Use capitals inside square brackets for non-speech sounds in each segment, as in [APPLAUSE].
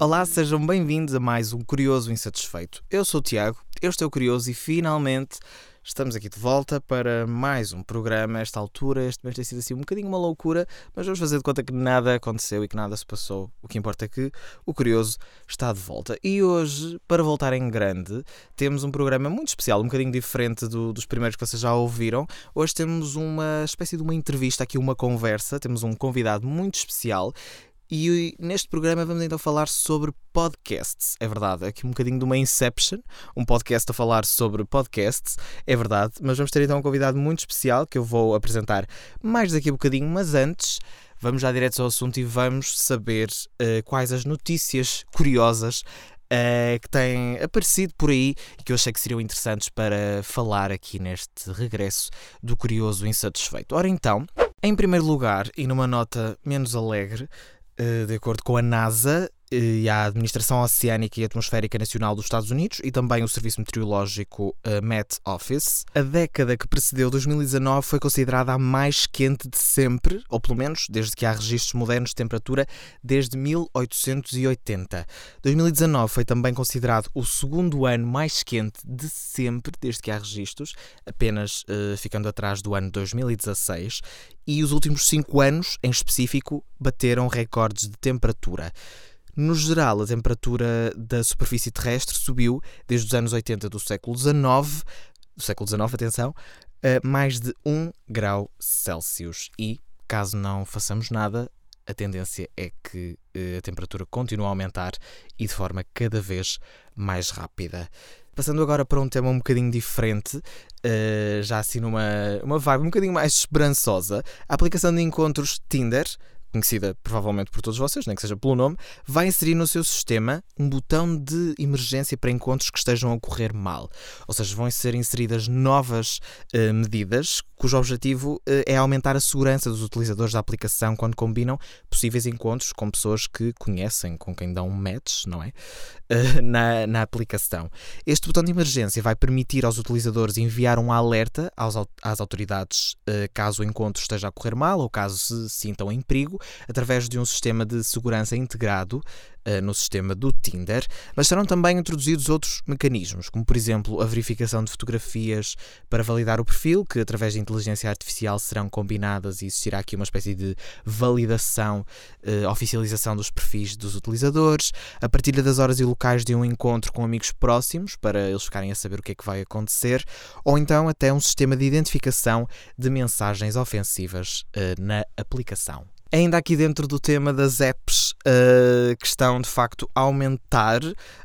Olá, sejam bem-vindos a mais um Curioso Insatisfeito. Eu sou o Tiago, é o Curioso e finalmente estamos aqui de volta para mais um programa. Esta altura, este mês tem sido assim um bocadinho uma loucura, mas vamos fazer de conta que nada aconteceu e que nada se passou. O que importa é que o Curioso está de volta. E hoje, para voltar em grande, temos um programa muito especial, um bocadinho diferente do, dos primeiros que vocês já ouviram. Hoje temos uma espécie de uma entrevista, aqui uma conversa, temos um convidado muito especial e neste programa vamos então falar sobre podcasts. É verdade, aqui um bocadinho de uma Inception, um podcast a falar sobre podcasts, é verdade, mas vamos ter então um convidado muito especial que eu vou apresentar mais daqui a bocadinho, mas antes vamos já direto ao assunto e vamos saber uh, quais as notícias curiosas uh, que têm aparecido por aí e que eu achei que seriam interessantes para falar aqui neste regresso do Curioso Insatisfeito. Ora então, em primeiro lugar, e numa nota menos alegre, de acordo com a NASA, e a Administração Oceânica e Atmosférica Nacional dos Estados Unidos e também o Serviço Meteorológico uh, Met Office. A década que precedeu 2019 foi considerada a mais quente de sempre, ou pelo menos desde que há registros modernos de temperatura desde 1880. 2019 foi também considerado o segundo ano mais quente de sempre desde que há registros, apenas uh, ficando atrás do ano 2016, e os últimos cinco anos, em específico, bateram recordes de temperatura. No geral, a temperatura da superfície terrestre subiu desde os anos 80 do século XIX, do século XIX, atenção, a mais de 1 grau Celsius. E, caso não façamos nada, a tendência é que uh, a temperatura continue a aumentar e de forma cada vez mais rápida. Passando agora para um tema um bocadinho diferente, uh, já assim numa uma vibe um bocadinho mais esperançosa, a aplicação de encontros Tinder conhecida provavelmente por todos vocês, nem que seja pelo nome, vai inserir no seu sistema um botão de emergência para encontros que estejam a correr mal. Ou seja, vão ser inseridas novas uh, medidas cujo objetivo uh, é aumentar a segurança dos utilizadores da aplicação quando combinam possíveis encontros com pessoas que conhecem, com quem dão um match, não é? Uh, na, na aplicação. Este botão de emergência vai permitir aos utilizadores enviar um alerta aos, às autoridades caso o encontro esteja a correr mal ou caso se sintam em perigo através de um sistema de segurança integrado uh, no sistema do Tinder, mas serão também introduzidos outros mecanismos, como por exemplo a verificação de fotografias para validar o perfil, que através de inteligência artificial serão combinadas e existirá aqui uma espécie de validação, uh, oficialização dos perfis dos utilizadores, a partilha das horas e locais de um encontro com amigos próximos para eles ficarem a saber o que é que vai acontecer, ou então até um sistema de identificação de mensagens ofensivas uh, na aplicação. Ainda aqui dentro do tema das apps uh, que estão de facto a aumentar,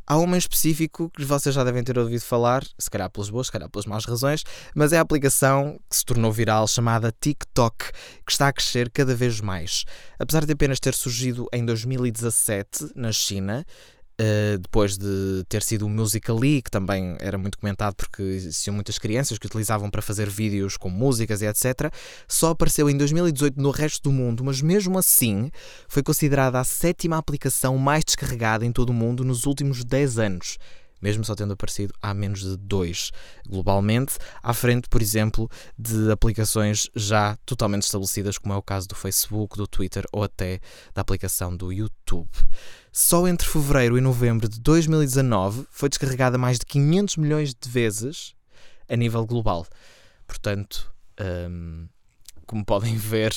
há uma em específico que vocês já devem ter ouvido falar, se calhar pelas boas, se calhar pelas más razões, mas é a aplicação que se tornou viral chamada TikTok, que está a crescer cada vez mais. Apesar de apenas ter surgido em 2017 na China, Uh, depois de ter sido o Musical.ly, que também era muito comentado porque existiam muitas crianças que utilizavam para fazer vídeos com músicas e etc., só apareceu em 2018 no resto do mundo, mas mesmo assim foi considerada a sétima aplicação mais descarregada em todo o mundo nos últimos 10 anos mesmo só tendo aparecido há menos de dois globalmente, à frente, por exemplo, de aplicações já totalmente estabelecidas, como é o caso do Facebook, do Twitter ou até da aplicação do YouTube. Só entre fevereiro e novembro de 2019 foi descarregada mais de 500 milhões de vezes a nível global. Portanto, hum, como podem [LAUGHS] ver,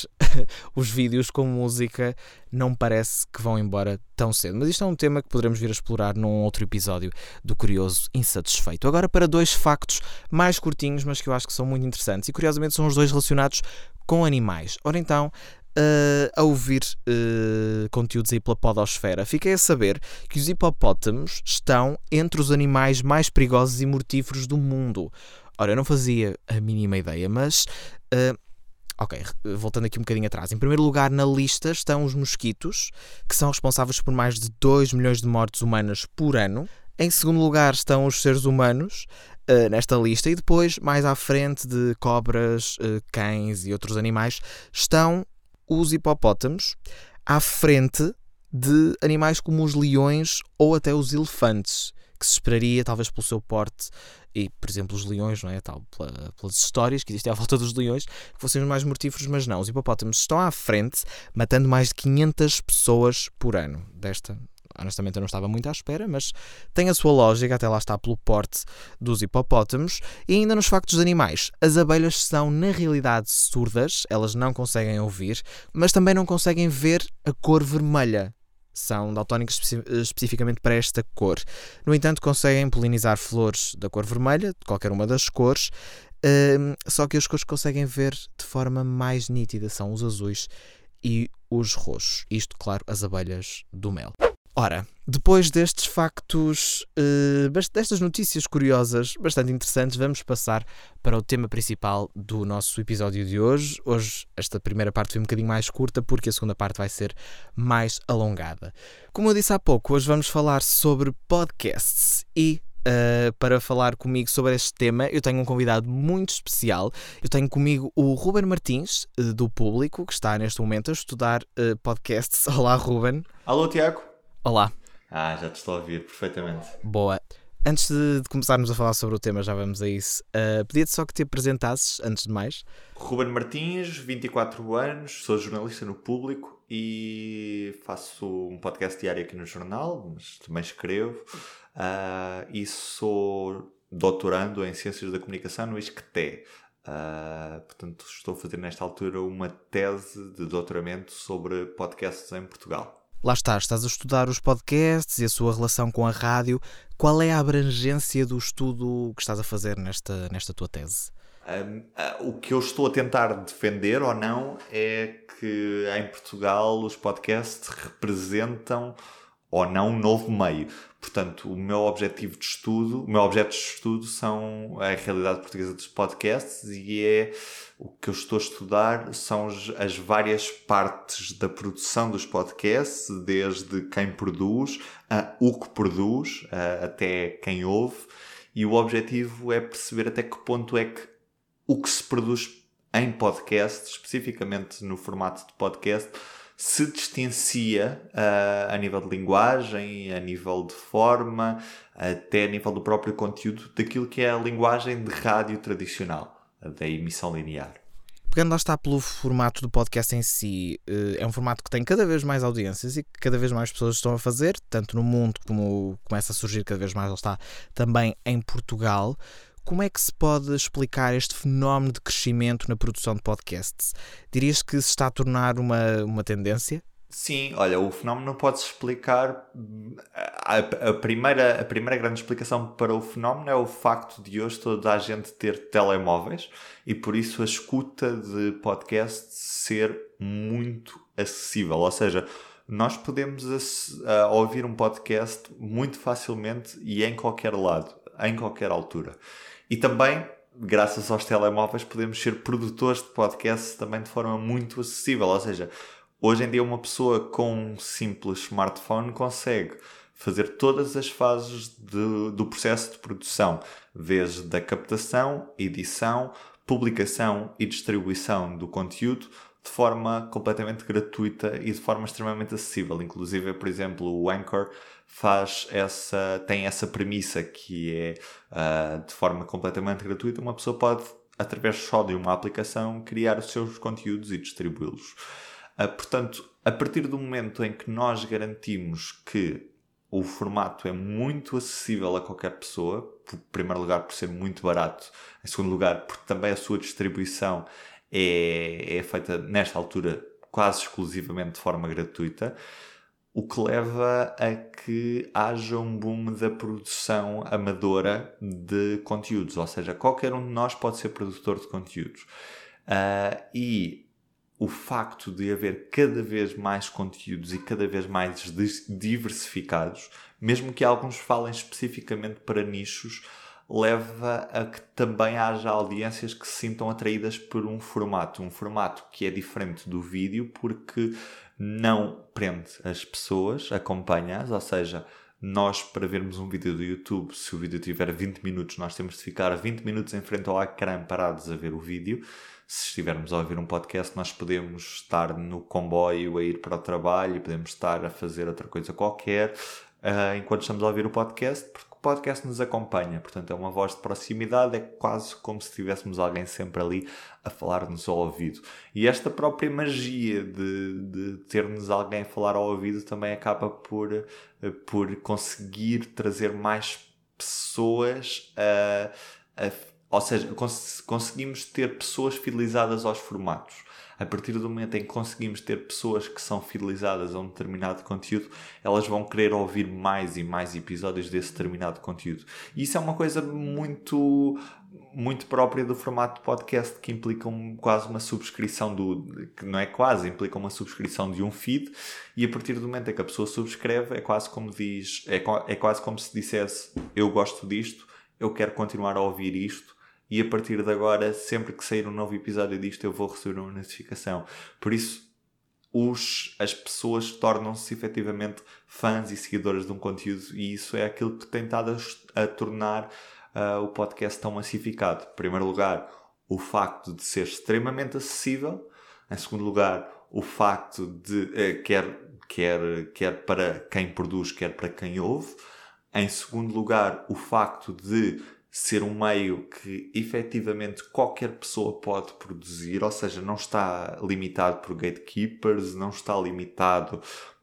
os vídeos com música não parece que vão embora tão cedo. Mas isto é um tema que poderemos vir a explorar num outro episódio do Curioso Insatisfeito. Agora para dois factos mais curtinhos, mas que eu acho que são muito interessantes. E curiosamente são os dois relacionados com animais. Ora então, Uh, a ouvir uh, conteúdos aí pela podosfera, fiquei a saber que os hipopótamos estão entre os animais mais perigosos e mortíferos do mundo. Ora, eu não fazia a mínima ideia, mas uh, Ok, voltando aqui um bocadinho atrás. Em primeiro lugar na lista estão os mosquitos, que são responsáveis por mais de 2 milhões de mortes humanas por ano. Em segundo lugar estão os seres humanos uh, nesta lista. E depois, mais à frente de cobras, uh, cães e outros animais, estão os hipopótamos. À frente de animais como os leões ou até os elefantes que se esperaria, talvez pelo seu porte e, por exemplo, os leões, não é? Tal, pela, pelas histórias que existem à [LAUGHS] volta dos leões, que fossem os mais mortíferos, mas não. Os hipopótamos estão à frente, matando mais de 500 pessoas por ano desta honestamente eu não estava muito à espera, mas tem a sua lógica, até lá está pelo porte dos hipopótamos. E ainda nos factos dos animais, as abelhas são na realidade surdas, elas não conseguem ouvir, mas também não conseguem ver a cor vermelha. São daltónicas especi especificamente para esta cor. No entanto, conseguem polinizar flores da cor vermelha, de qualquer uma das cores, uh, só que as cores conseguem ver de forma mais nítida são os azuis e os roxos. Isto, claro, as abelhas do mel. Ora, depois destes factos, uh, destas notícias curiosas, bastante interessantes, vamos passar para o tema principal do nosso episódio de hoje. Hoje, esta primeira parte foi um bocadinho mais curta, porque a segunda parte vai ser mais alongada. Como eu disse há pouco, hoje vamos falar sobre podcasts e Uh, para falar comigo sobre este tema, eu tenho um convidado muito especial. Eu tenho comigo o Ruben Martins, uh, do Público, que está neste momento a estudar uh, podcasts. [LAUGHS] Olá, Ruben. Alô, Tiago. Olá. Ah, já te estou a ouvir perfeitamente. Boa. Antes de, de começarmos a falar sobre o tema, já vamos a isso. Uh, Pedia-te só que te apresentasses, antes de mais. Ruben Martins, 24 anos, sou jornalista no Público e faço um podcast diário aqui no jornal, mas também escrevo. Uh, e sou doutorando em Ciências da Comunicação no ISCTE. Uh, portanto, estou a fazer nesta altura uma tese de doutoramento sobre podcasts em Portugal. Lá estás, estás a estudar os podcasts e a sua relação com a rádio. Qual é a abrangência do estudo que estás a fazer nesta, nesta tua tese? Um, uh, o que eu estou a tentar defender ou não é que em Portugal os podcasts representam ou não um novo meio. Portanto, o meu objetivo de estudo, o meu objeto de estudo são a realidade portuguesa dos podcasts e é o que eu estou a estudar são as várias partes da produção dos podcasts, desde quem produz, a o que produz, até quem ouve, e o objetivo é perceber até que ponto é que o que se produz em podcast, especificamente no formato de podcast, se distancia uh, a nível de linguagem, a nível de forma, até a nível do próprio conteúdo, daquilo que é a linguagem de rádio tradicional, da emissão linear. Pegando lá está pelo formato do podcast em si, uh, é um formato que tem cada vez mais audiências e que cada vez mais pessoas estão a fazer, tanto no mundo como começa a surgir cada vez mais, lá está, também em Portugal. Como é que se pode explicar este fenómeno de crescimento na produção de podcasts? Dirias que se está a tornar uma, uma tendência? Sim, olha, o fenómeno pode-se explicar. A, a, primeira, a primeira grande explicação para o fenómeno é o facto de hoje toda a gente ter telemóveis e por isso a escuta de podcast ser muito acessível. Ou seja, nós podemos ouvir um podcast muito facilmente e em qualquer lado, em qualquer altura. E também, graças aos telemóveis, podemos ser produtores de podcasts também de forma muito acessível. Ou seja, hoje em dia uma pessoa com um simples smartphone consegue fazer todas as fases de, do processo de produção, desde a captação, edição, publicação e distribuição do conteúdo de forma completamente gratuita e de forma extremamente acessível. Inclusive, por exemplo, o Anchor faz essa, tem essa premissa que é uh, de forma completamente gratuita, uma pessoa pode, através só de uma aplicação, criar os seus conteúdos e distribuí-los. Uh, portanto, a partir do momento em que nós garantimos que o formato é muito acessível a qualquer pessoa, em primeiro lugar por ser muito barato, em segundo lugar porque também a sua distribuição é, é feita nesta altura quase exclusivamente de forma gratuita, o que leva a que haja um boom da produção amadora de conteúdos, ou seja, qualquer um de nós pode ser produtor de conteúdos. Uh, e o facto de haver cada vez mais conteúdos e cada vez mais diversificados, mesmo que alguns falem especificamente para nichos, leva a que também haja audiências que se sintam atraídas por um formato, um formato que é diferente do vídeo porque não prende as pessoas, acompanha-as, ou seja, nós para vermos um vídeo do YouTube, se o vídeo tiver 20 minutos, nós temos de ficar 20 minutos em frente ao ecrã parados a ver o vídeo. Se estivermos a ouvir um podcast, nós podemos estar no comboio a ir para o trabalho, podemos estar a fazer outra coisa qualquer. uh, enquanto estamos a ouvir o podcast, porque o podcast nos acompanha. Portanto, é uma voz de proximidade, é quase como se tivéssemos alguém sempre ali a falar-nos ao ouvido. E esta própria magia de, de ter-nos alguém a falar ao ouvido também acaba por, uh, por conseguir trazer mais pessoas a. a ou seja, cons conseguimos ter pessoas fidelizadas aos formatos a partir do momento em que conseguimos ter pessoas que são fidelizadas a um determinado conteúdo, elas vão querer ouvir mais e mais episódios desse determinado conteúdo. E isso é uma coisa muito muito própria do formato de podcast que implica um, quase uma subscrição do que não é quase, implica uma subscrição de um feed e a partir do momento em que a pessoa subscreve é quase como diz, é, é quase como se dissesse eu gosto disto, eu quero continuar a ouvir isto e a partir de agora, sempre que sair um novo episódio disto, eu vou receber uma notificação. Por isso, os, as pessoas tornam-se efetivamente fãs e seguidoras de um conteúdo e isso é aquilo que tem estado a, a tornar uh, o podcast tão massificado. Em primeiro lugar, o facto de ser extremamente acessível. Em segundo lugar, o facto de, uh, quer, quer, quer para quem produz, quer para quem ouve. Em segundo lugar, o facto de ser um meio que efetivamente qualquer pessoa pode produzir, ou seja, não está limitado por gatekeepers, não está limitado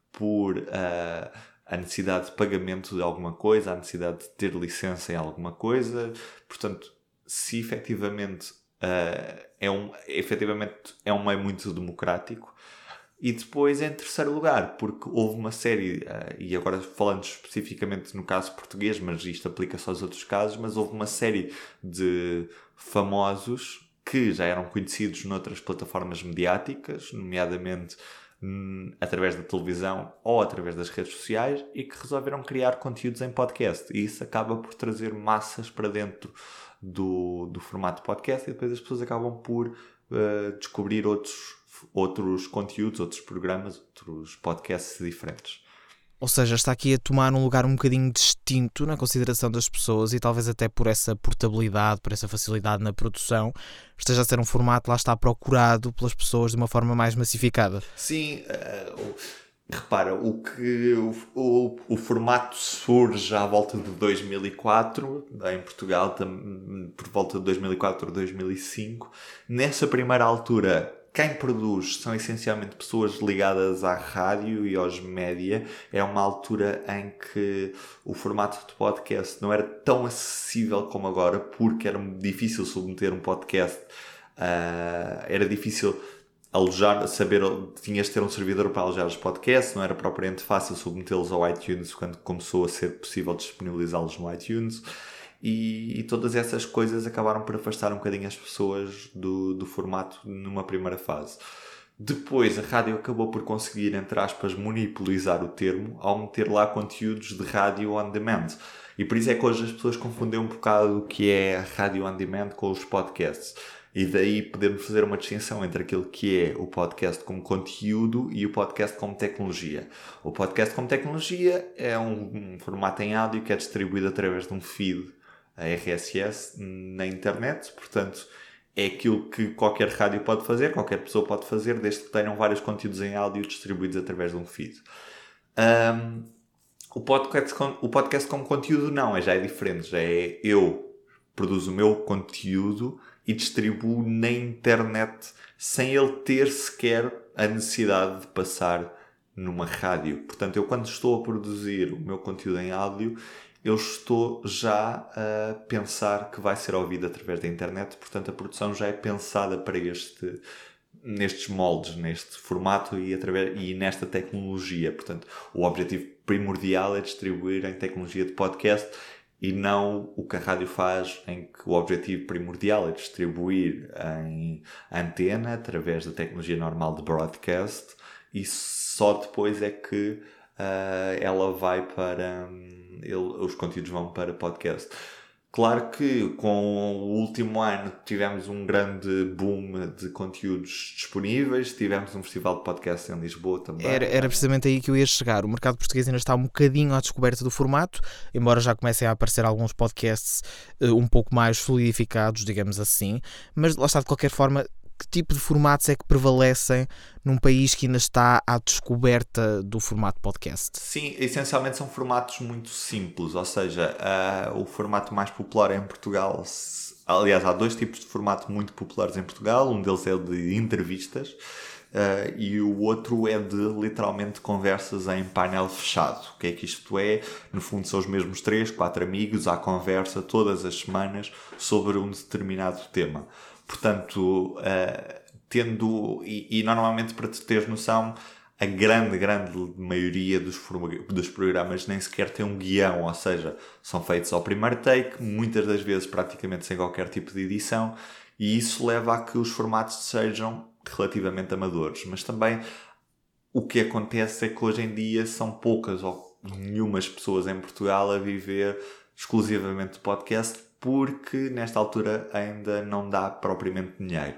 por uh, a necessidade de pagamento de alguma coisa, a necessidade de ter licença em alguma coisa. Portanto, se efetivamente, uh, é, um, efetivamente é um meio muito democrático, e depois, em terceiro lugar, porque houve uma série, eh, e agora falando especificamente no caso português, mas isto aplica-se aos outros casos, mas houve uma série de famosos que já eram conhecidos noutras plataformas mediáticas, nomeadamente hum, através da televisão ou através das redes sociais, e que resolveram criar conteúdos em podcast. E isso acaba por trazer massas para dentro do, do formato podcast, e depois as pessoas acabam por uh, descobrir outros outros conteúdos, outros programas, outros podcasts diferentes. Ou seja, está aqui a tomar um lugar um bocadinho distinto na consideração das pessoas e talvez até por essa portabilidade, por essa facilidade na produção, esteja a ser um formato lá está procurado pelas pessoas de uma forma mais massificada. Sim, uh, repara, o que o, o, o, formato surge à volta de 2004, em Portugal, por volta de 2004 2005. Nessa primeira altura quem produz são essencialmente pessoas ligadas à rádio e aos média. É uma altura em que o formato de podcast não era tão acessível como agora, porque era difícil submeter um podcast. Uh, era difícil alojar, saber, tinhas de ter um servidor para alojar os podcasts, não era propriamente fácil submetê-los ao iTunes quando começou a ser possível disponibilizá-los no iTunes e, e, todas essas coisas acabaram por afastar um bocadinho as pessoas do, do formato numa primeira fase. Depois a rádio acabou por conseguir, entre aspas, monopolizar o termo ao meter lá conteúdos de rádio on demand. E por isso é que hoje as pessoas confundem um bocado o que é a rádio on demand com os podcasts. E daí podemos fazer uma distinção entre aquilo que é o podcast como conteúdo e o podcast como tecnologia. O podcast como tecnologia é um, um formato em áudio que é distribuído através de um feed a RSS na internet, portanto é aquilo que qualquer rádio pode fazer, qualquer pessoa pode fazer, desde que tenham vários conteúdos em áudio distribuídos através de um feed. Um, o, podcast com, o podcast como conteúdo não, é, já é diferente, já é eu produzo o meu conteúdo e distribuo na internet sem ele ter sequer a necessidade de passar numa rádio. Portanto, eu quando estou a produzir o meu conteúdo em áudio, eu estou já a pensar que vai ser ouvido através da internet, portanto a produção já é pensada para este nestes moldes, neste formato e, através, e nesta tecnologia. Portanto, o objetivo primordial é distribuir em tecnologia de podcast e não o que a rádio faz, em que o objetivo primordial é distribuir em antena através da tecnologia normal de broadcast e só depois é que uh, ela vai para. Um, ele, os conteúdos vão para podcast. Claro que com o último ano tivemos um grande boom de conteúdos disponíveis, tivemos um festival de podcast em Lisboa também. Era, era precisamente aí que eu ia chegar. O mercado português ainda está um bocadinho à descoberta do formato, embora já comecem a aparecer alguns podcasts uh, um pouco mais solidificados, digamos assim, mas lá está de qualquer forma que tipo de formatos é que prevalecem num país que ainda está à descoberta do formato podcast? Sim, essencialmente são formatos muito simples, ou seja, uh, o formato mais popular em Portugal. Aliás, há dois tipos de formato muito populares em Portugal. Um deles é o de entrevistas, Uh, e o outro é de literalmente conversas em painel fechado. O que é que isto é? No fundo, são os mesmos três, quatro amigos à conversa todas as semanas sobre um determinado tema. Portanto, uh, tendo. E, e, normalmente, para te teres noção, a grande, grande maioria dos, dos programas nem sequer tem um guião, ou seja, são feitos ao primeiro take, muitas das vezes praticamente sem qualquer tipo de edição, e isso leva a que os formatos sejam relativamente amadores. Mas também o que acontece é que hoje em dia são poucas ou nenhumas pessoas em Portugal a viver exclusivamente de podcast porque nesta altura ainda não dá propriamente dinheiro.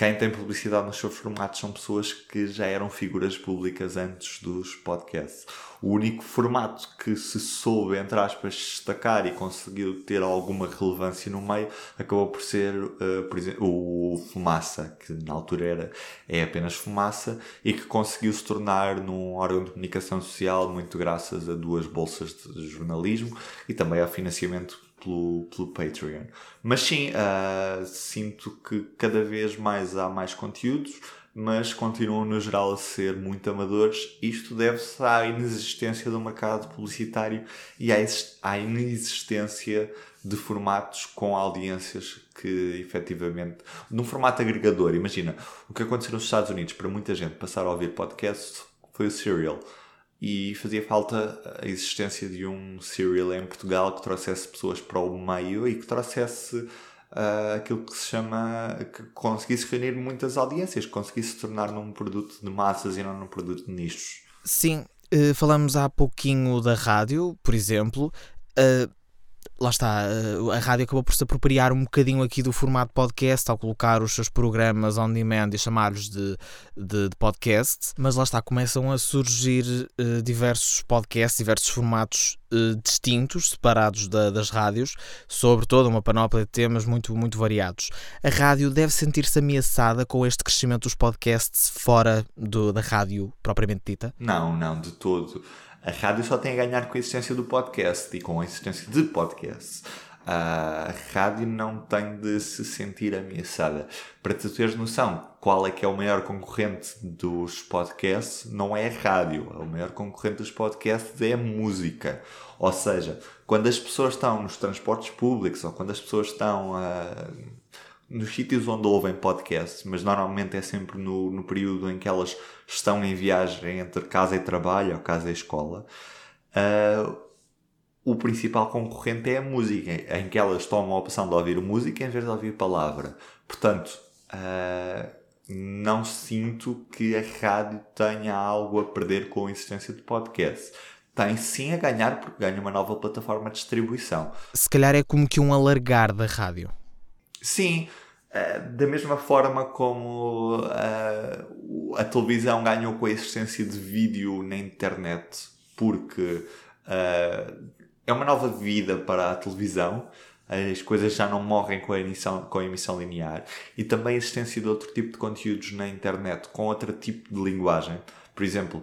Quem tem publicidade nos seus formatos são pessoas que já eram figuras públicas antes dos podcasts. O único formato que se soube, entre aspas, destacar e conseguiu ter alguma relevância no meio acabou por ser, uh, por exemplo, o Fumaça, que na altura era, é apenas Fumaça e que conseguiu se tornar num órgão de comunicação social muito graças a duas bolsas de jornalismo e também ao financiamento pelo, pelo Patreon. Mas sim, uh, sinto que cada vez mais há mais conteúdos, mas continuam no geral a ser muito amadores. Isto deve-se à inexistência do mercado publicitário e à inexistência de formatos com audiências que efetivamente. num formato agregador. Imagina, o que aconteceu nos Estados Unidos para muita gente passar a ouvir podcasts foi o Serial e fazia falta a existência de um serial em Portugal que trouxesse pessoas para o meio e que trouxesse uh, aquilo que se chama que conseguisse reunir muitas audiências, que conseguisse se tornar num produto de massas e não num produto de nichos. Sim, uh, falamos há pouquinho da rádio, por exemplo. Uh, lá está, eh, a rádio acabou por se apropriar um bocadinho aqui do formato podcast ao colocar os seus programas on demand e chamar-los de, de, de, podcast, mas lá está, começam a surgir uh, diversos podcasts, diversos formatos uh, distintos, separados da, das rádios, sobre toda uma panóplia de temas muito, muito variados. A rádio deve sentir-se ameaçada com este crescimento dos podcasts fora do, da rádio propriamente dita? Não, não, de todo. A rádio só tem a ganhar com a existência do podcast e com a existência de podcasts. A rádio não tem de se sentir ameaçada. Para tu teres noção qual é que é o maior concorrente dos podcasts, não é a rádio. O maior concorrente dos podcasts é a música. Ou seja, quando as pessoas estão nos transportes públicos ou quando as pessoas estão uh, nos sítios onde ouvem podcasts, mas normalmente é sempre no, no período em que elas estão em viagem entre casa e trabalho ou casa e escola, uh, o principal concorrente é a música, em que elas tomam a opção de ouvir música em vez de ouvir palavra. Portanto, uh, não sinto que a rádio tenha algo a perder com a existência de podcast. Tem sim a ganhar porque ganha uma nova plataforma de distribuição. Se calhar é como que um alargar da rádio. Sim, uh, da mesma forma como uh, a televisão ganhou com a existência de vídeo na internet, porque uh, é uma nova vida para a televisão. As coisas já não morrem com a, emissão, com a emissão linear. E também a existência de outro tipo de conteúdos na internet com outro tipo de linguagem. Por exemplo,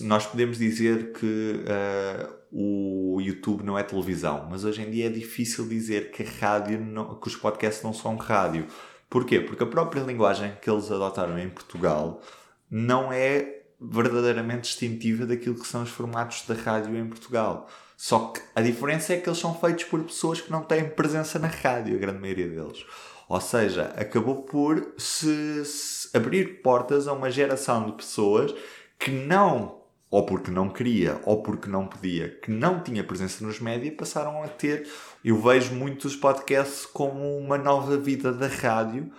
nós podemos dizer que uh, o YouTube não é televisão, mas hoje em dia é difícil dizer que rádio não, que os podcasts não são rádio. Porquê? Porque a própria linguagem que eles adotaram em Portugal não é verdadeiramente distintiva daquilo que são os formatos da rádio em Portugal. Só que a diferença é que eles são feitos por pessoas que não têm presença na rádio, a grande maioria deles. Ou seja, acabou por se, se abrir portas a uma geração de pessoas que não, ou porque não queria, ou porque não podia, que não tinha presença nos médias, passaram a ter. Eu vejo muitos podcasts como uma nova vida da rádio,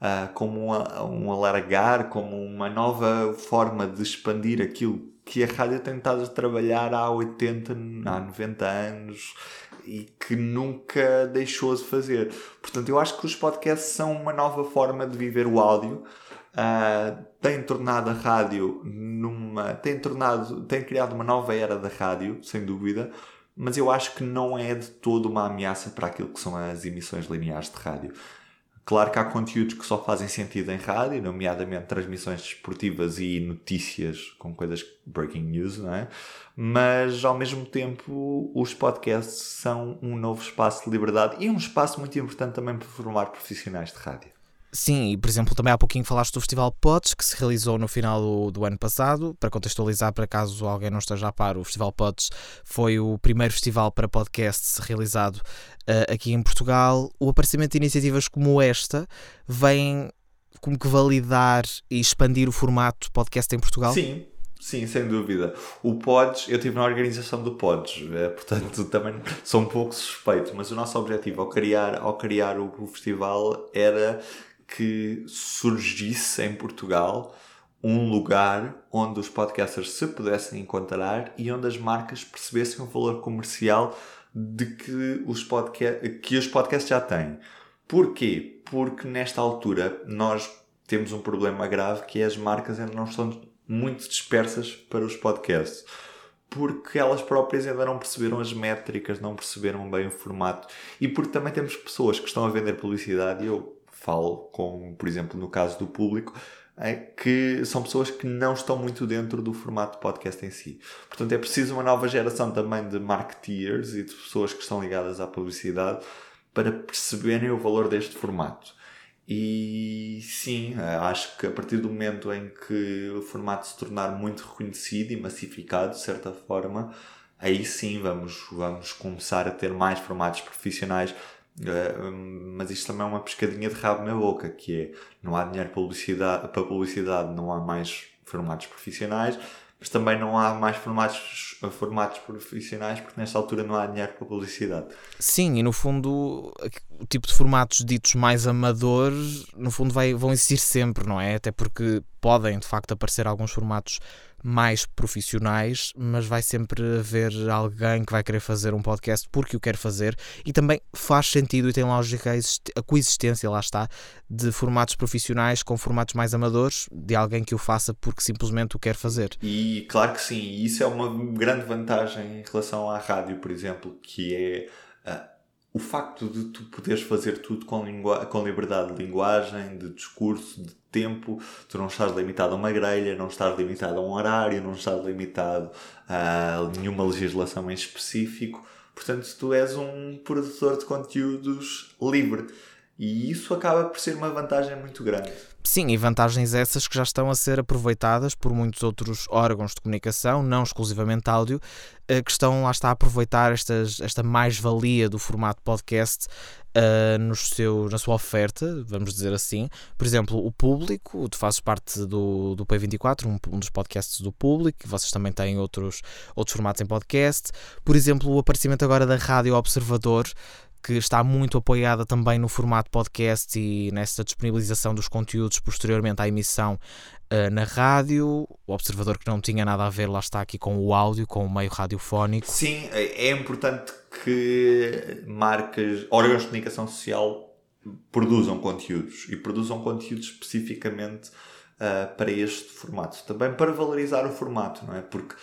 uh, como um alargar, como uma nova forma de expandir aquilo que a rádio tem estado a trabalhar há 80, há 90 anos e que nunca deixou de fazer. Portanto, eu acho que os podcasts são uma nova forma de viver o áudio uh, tem tornado a rádio numa. tem tornado. tem criado uma nova era da rádio, sem dúvida, mas eu acho que não é de todo uma ameaça para aquilo que são as emissões lineares de rádio. Claro que há conteúdos que só fazem sentido em rádio, nomeadamente transmissões desportivas e notícias com coisas breaking news, não é? Mas ao mesmo tempo, os podcasts são um novo espaço de liberdade e um espaço muito importante também para formar profissionais de rádio. Sim, e por exemplo, também há pouquinho falaste do Festival Pods, que se realizou no final do, do, ano passado. Para contextualizar, para caso alguém não esteja a par, o Festival Pods foi o primeiro festival para podcasts realizado uh, aqui em Portugal. O aparecimento de iniciativas como esta vem como que validar e expandir o formato podcast em Portugal? Sim, Sim, sem dúvida. O Pods, eu estive na organização do Pods, é, portanto [LAUGHS] também sou um pouco suspeito, mas o nosso objetivo ao criar, ao criar o, o festival era que surgisse em Portugal um lugar onde os podcasters se pudessem encontrar e onde as marcas percebessem o valor comercial de que os, podca que os podcasts já têm. Porquê? Porque nesta altura nós temos um problema grave que é as marcas ainda não estão muito dispersas para os podcasts. Porque elas próprias ainda não perceberam as métricas, não perceberam bem o formato. E porque também temos pessoas que estão a vender publicidade, e eu falo, como por exemplo no caso do público, é que são pessoas que não estão muito dentro do formato de podcast em si. Portanto, é preciso uma nova geração também de marketeers e de pessoas que estão ligadas à publicidade para perceberem o valor deste formato. E sim, acho que a partir do momento em que o formato se tornar muito reconhecido e massificado, de certa forma, aí sim vamos, vamos começar a ter mais formatos profissionais mas isto também é uma pescadinha de rabo na boca, que é não há dinheiro publicidade, para publicidade não há mais formatos profissionais, mas também não há mais formatos, formatos profissionais porque nesta altura não há dinheiro para publicidade. Sim, e no fundo o tipo de formatos ditos mais amadores, no fundo vai, vão existir sempre, não é? Até porque podem de facto aparecer alguns formatos mais profissionais, mas vai sempre haver alguém que vai querer fazer um podcast porque o quer fazer e também faz sentido e tem lógica a coexistência, lá está, de formatos profissionais com formatos mais amadores, de alguém que o faça porque simplesmente o quer fazer. E claro que sim, isso é uma grande vantagem em relação à rádio, por exemplo, que é. O facto de tu poderes fazer tudo com, com liberdade de linguagem, de discurso, de tempo, tu não estás limitado a uma grelha, não estás limitado a um horário, não estás limitado a nenhuma legislação em específico. Portanto, tu és um produtor de conteúdos livre. E isso acaba por ser uma vantagem muito grande. Sim, e vantagens essas que já estão a ser aproveitadas por muitos outros órgãos de comunicação, não exclusivamente áudio, eh, que estão lá está a aproveitar estas, esta mais-valia do formato podcast uh, nos seu, na sua oferta, vamos dizer assim. Por exemplo, o público, tu fazes parte do, do P24, um, um dos podcasts do público, vocês também têm outros, outros formatos em podcast. Por exemplo, o aparecimento agora da Rádio Observador, que está muito apoiada também no formato podcast e nessa disponibilização dos conteúdos posteriormente à emissão uh, na rádio. O observador que não tinha nada a ver, lá está aqui com o áudio, com o meio radiofónico. Sim, é, é importante que marcas, órgãos de comunicação social produzam conteúdos e produzam conteúdos especificamente uh, para este formato. Também para valorizar o formato, não é? Porque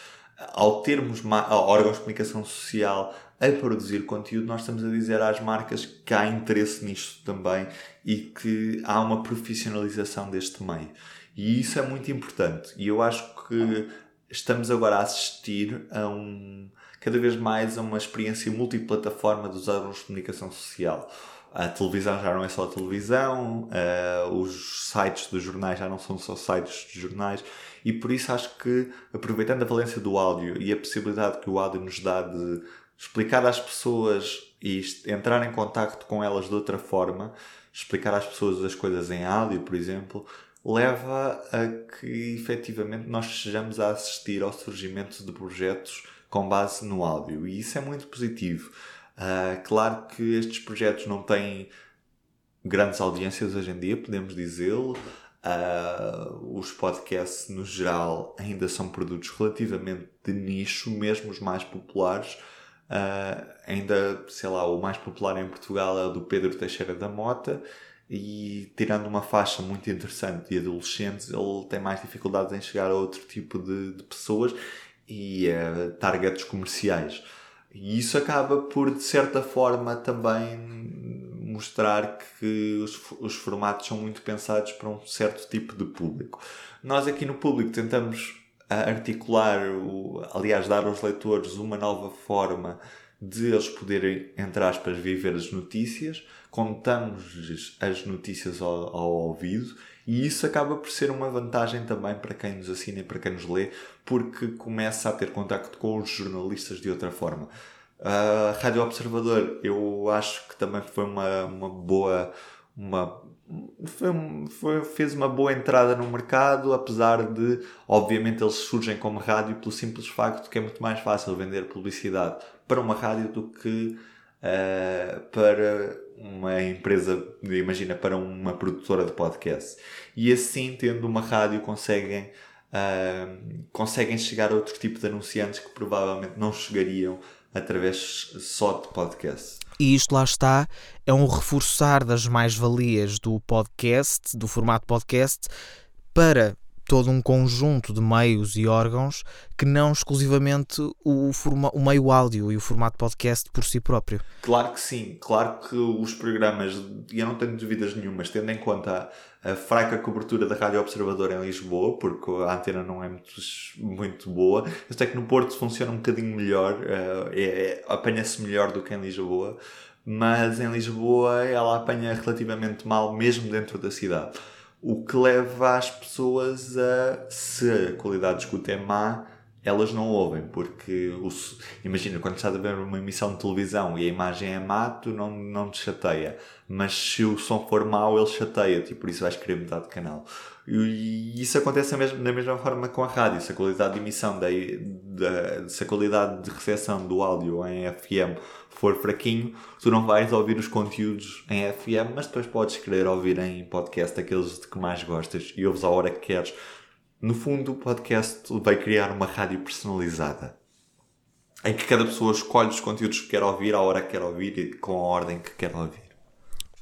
ao termos órgãos de comunicação social a produzir conteúdo, nós estamos a dizer às marcas que há interesse nisto também e que há uma profissionalização deste meio. E isso é muito importante. E eu acho que estamos agora a assistir a um cada vez mais a uma experiência multiplataforma dos órgãos de comunicação social. A televisão já não é só televisão, uh, os sites dos jornais já não são só sites de jornais, e por isso acho que, aproveitando a valência do áudio e a possibilidade que o áudio nos dá de explicar às pessoas e entrar em contacto com elas de outra forma, explicar às pessoas as coisas em áudio, por exemplo, leva a que efetivamente nós estejamos a assistir ao surgimento de projetos com base no áudio e isso é muito positivo. Uh, claro que estes projetos não têm grandes audiências hoje em dia, podemos dizê-lo. Uh, os podcasts, no geral, ainda são produtos relativamente de nicho, mesmo os mais populares Uh, ainda, sei lá, o mais popular em Portugal é o do Pedro Teixeira da Mota e tirando uma faixa muito interessante de adolescentes, ele tem mais dificuldades em chegar a outro tipo de, de pessoas e uh, targets comerciais. E isso acaba por, de certa forma, também mostrar que os, os formatos são muito pensados para um certo tipo de público. Nós aqui no público tentamos articular, o, aliás, dar aos leitores uma nova forma de eles poderem, entre aspas, viver as notícias, contamos-lhes as notícias ao, ao, ouvido e isso acaba por ser uma vantagem também para quem nos assina e para quem nos lê, porque começa a ter contacto com os jornalistas de outra forma. A Rádio Observador, eu acho que também foi uma, uma boa. Uma, foi, foi, fez uma boa entrada no mercado, apesar de, obviamente, eles surgem como rádio pelo simples facto que é muito mais fácil vender publicidade para uma rádio do que uh, para uma empresa, imagina, para uma produtora de podcast. E assim, tendo uma rádio, conseguem, uh, conseguem chegar a outro tipo de anunciantes que provavelmente não chegariam através só de podcast. E isto lá está, é um reforçar das mais-valias do podcast, do formato podcast, para todo um conjunto de meios e órgãos que não exclusivamente o, o meio áudio e o formato podcast por si próprio. Claro que sim, claro que os programas, e eu não tenho dúvidas nenhumas, tendo em conta a, a fraca cobertura da Rádio Observador em Lisboa, porque a antena não é muito, muito boa, sei que no Porto funciona um bocadinho melhor, uh, é, é, apanha-se melhor do que em Lisboa, mas em Lisboa ela apanha relativamente mal mesmo dentro da cidade. O que leva as pessoas a, se a qualidade de escuta é má, elas não ouvem, porque o, imagina, quando estás a ver uma emissão de televisão e a imagem é má, tu não, não te chateia. Mas se o som for mau, ele chateia-te e por isso vais querer mudar de canal. E isso acontece mesmo, da mesma forma com a rádio. Se a qualidade de emissão, da, da, se a qualidade de recepção do áudio em FM for fraquinho, tu não vais ouvir os conteúdos em FM, mas depois podes querer ouvir em podcast aqueles de que mais gostas e ouves a hora que queres. No fundo, o podcast vai criar uma rádio personalizada em que cada pessoa escolhe os conteúdos que quer ouvir, a hora que quer ouvir e com a ordem que quer ouvir.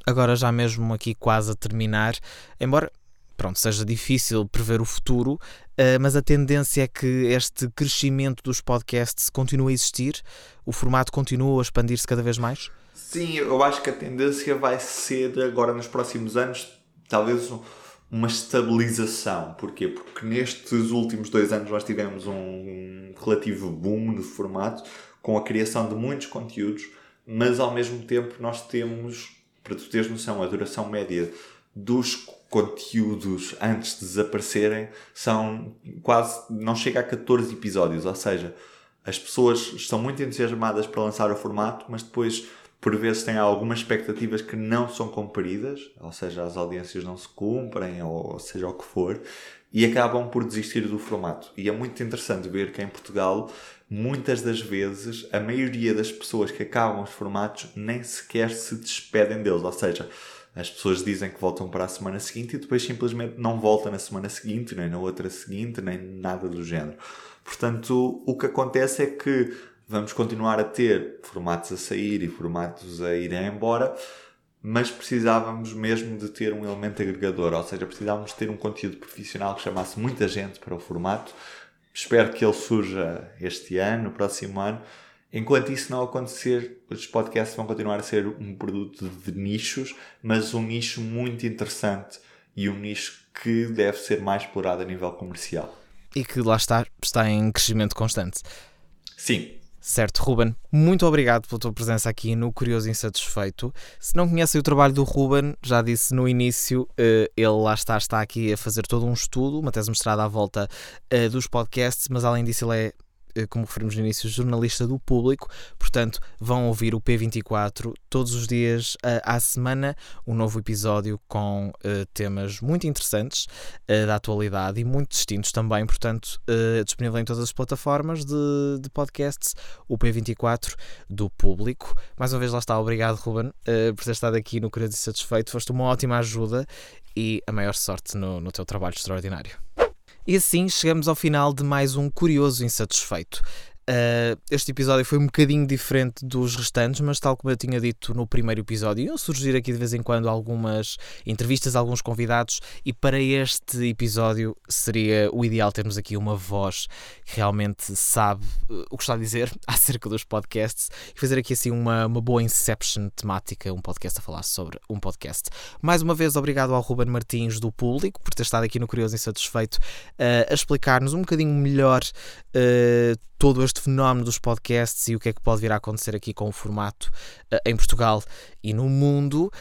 Agora, já mesmo aqui quase a terminar, embora pronto, seja difícil prever o futuro, uh, mas a tendência é que este crescimento dos podcasts continue a existir, o formato continua a expandir-se cada vez mais? Sim, eu acho que a tendência vai ser agora nos próximos anos, talvez uma estabilização. Porquê? Porque nestes últimos dois anos nós tivemos um relativo boom de formato com a criação de muitos conteúdos, mas ao mesmo tempo nós temos, para tu teres noção, a duração média dos conteúdos antes de desaparecerem são quase, não chega a 14 episódios, ou seja, as pessoas estão muito entusiasmadas para lançar o formato, mas depois por vezes têm algumas expectativas que não são cumpridas, ou seja, as audiências não se cumprem, ou seja o que for, e acabam por desistir do formato. E é muito interessante ver que em Portugal, muitas das vezes, a maioria das pessoas que acabam os formatos nem sequer se despedem deles, ou seja, as pessoas dizem que voltam para a semana seguinte e depois simplesmente não voltam na semana seguinte, nem na outra seguinte, nem nada do género. Portanto, o que acontece é que vamos continuar a ter formatos a sair e formatos a irem embora, mas precisávamos mesmo de ter um elemento agregador, ou seja, precisávamos ter um conteúdo profissional que chamasse muita gente para o formato. Espero que ele surja este ano, no próximo ano Enquanto isso não acontecer, os podcasts vão continuar a ser um produto de nichos, mas um nicho muito interessante e um nicho que deve ser mais explorado a nível comercial. E que lá está, está em crescimento constante. Sim. Certo, Ruben, muito obrigado pela tua presença aqui no Curioso Insatisfeito. Se não conhecem o trabalho do Ruben, já disse no início, eh, ele lá está, está aqui a fazer todo um estudo, uma tese mostrada à volta eh, dos podcasts, mas além disso ele é como referimos no início, jornalista do público, portanto, vão ouvir o P24 todos os dias uh, à semana, um novo episódio com uh, temas muito interessantes uh, da atualidade e muito distintos também, portanto, disponível em todas as plataformas de, de podcasts, o P24 do público. Mais uma vez, lá está, obrigado, Ruben, por ter estado aqui no Curioso e Satisfeito, foste uma ótima ajuda e a maior sorte no, no teu trabalho extraordinário. E assim chegamos ao final de mais um Curioso Insatisfeito. Uh, este episódio foi um bocadinho diferente dos restantes, mas tal como eu tinha dito no primeiro episódio, iam surgir aqui de vez em quando algumas entrevistas, alguns convidados, e para este episódio seria o ideal termos aqui uma voz que realmente sabe uh, o que está a dizer [LAUGHS] acerca dos podcasts e fazer aqui assim uma, uma boa inception temática, um podcast a falar sobre um podcast. Mais uma vez, obrigado ao Ruben Martins do Público por ter estado aqui no Curioso Insatisfeito uh, a explicar-nos um bocadinho melhor uh, todo este fenómeno dos podcasts e o que é que pode vir a acontecer aqui com o formato uh, em Portugal e no mundo.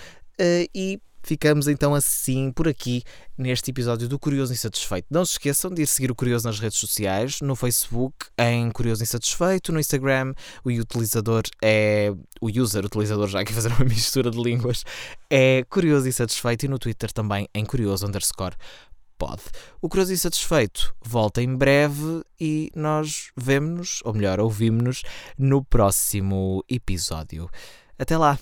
Uh, e ficamos então assim por aqui neste episódio do Curioso Insatisfeito. Não se esqueçam de ir seguir o Curioso nas redes sociais, no Facebook em Curioso Insatisfeito, no Instagram o utilizador é o user utilizador já [LAUGHS] que fazer uma mistura de línguas é Curioso Insatisfeito e no Twitter também em Curioso underscore pode. O e Satisfeito volta em breve e nós vemos-nos, ou melhor, ouvimos-nos no próximo episódio. Até lá!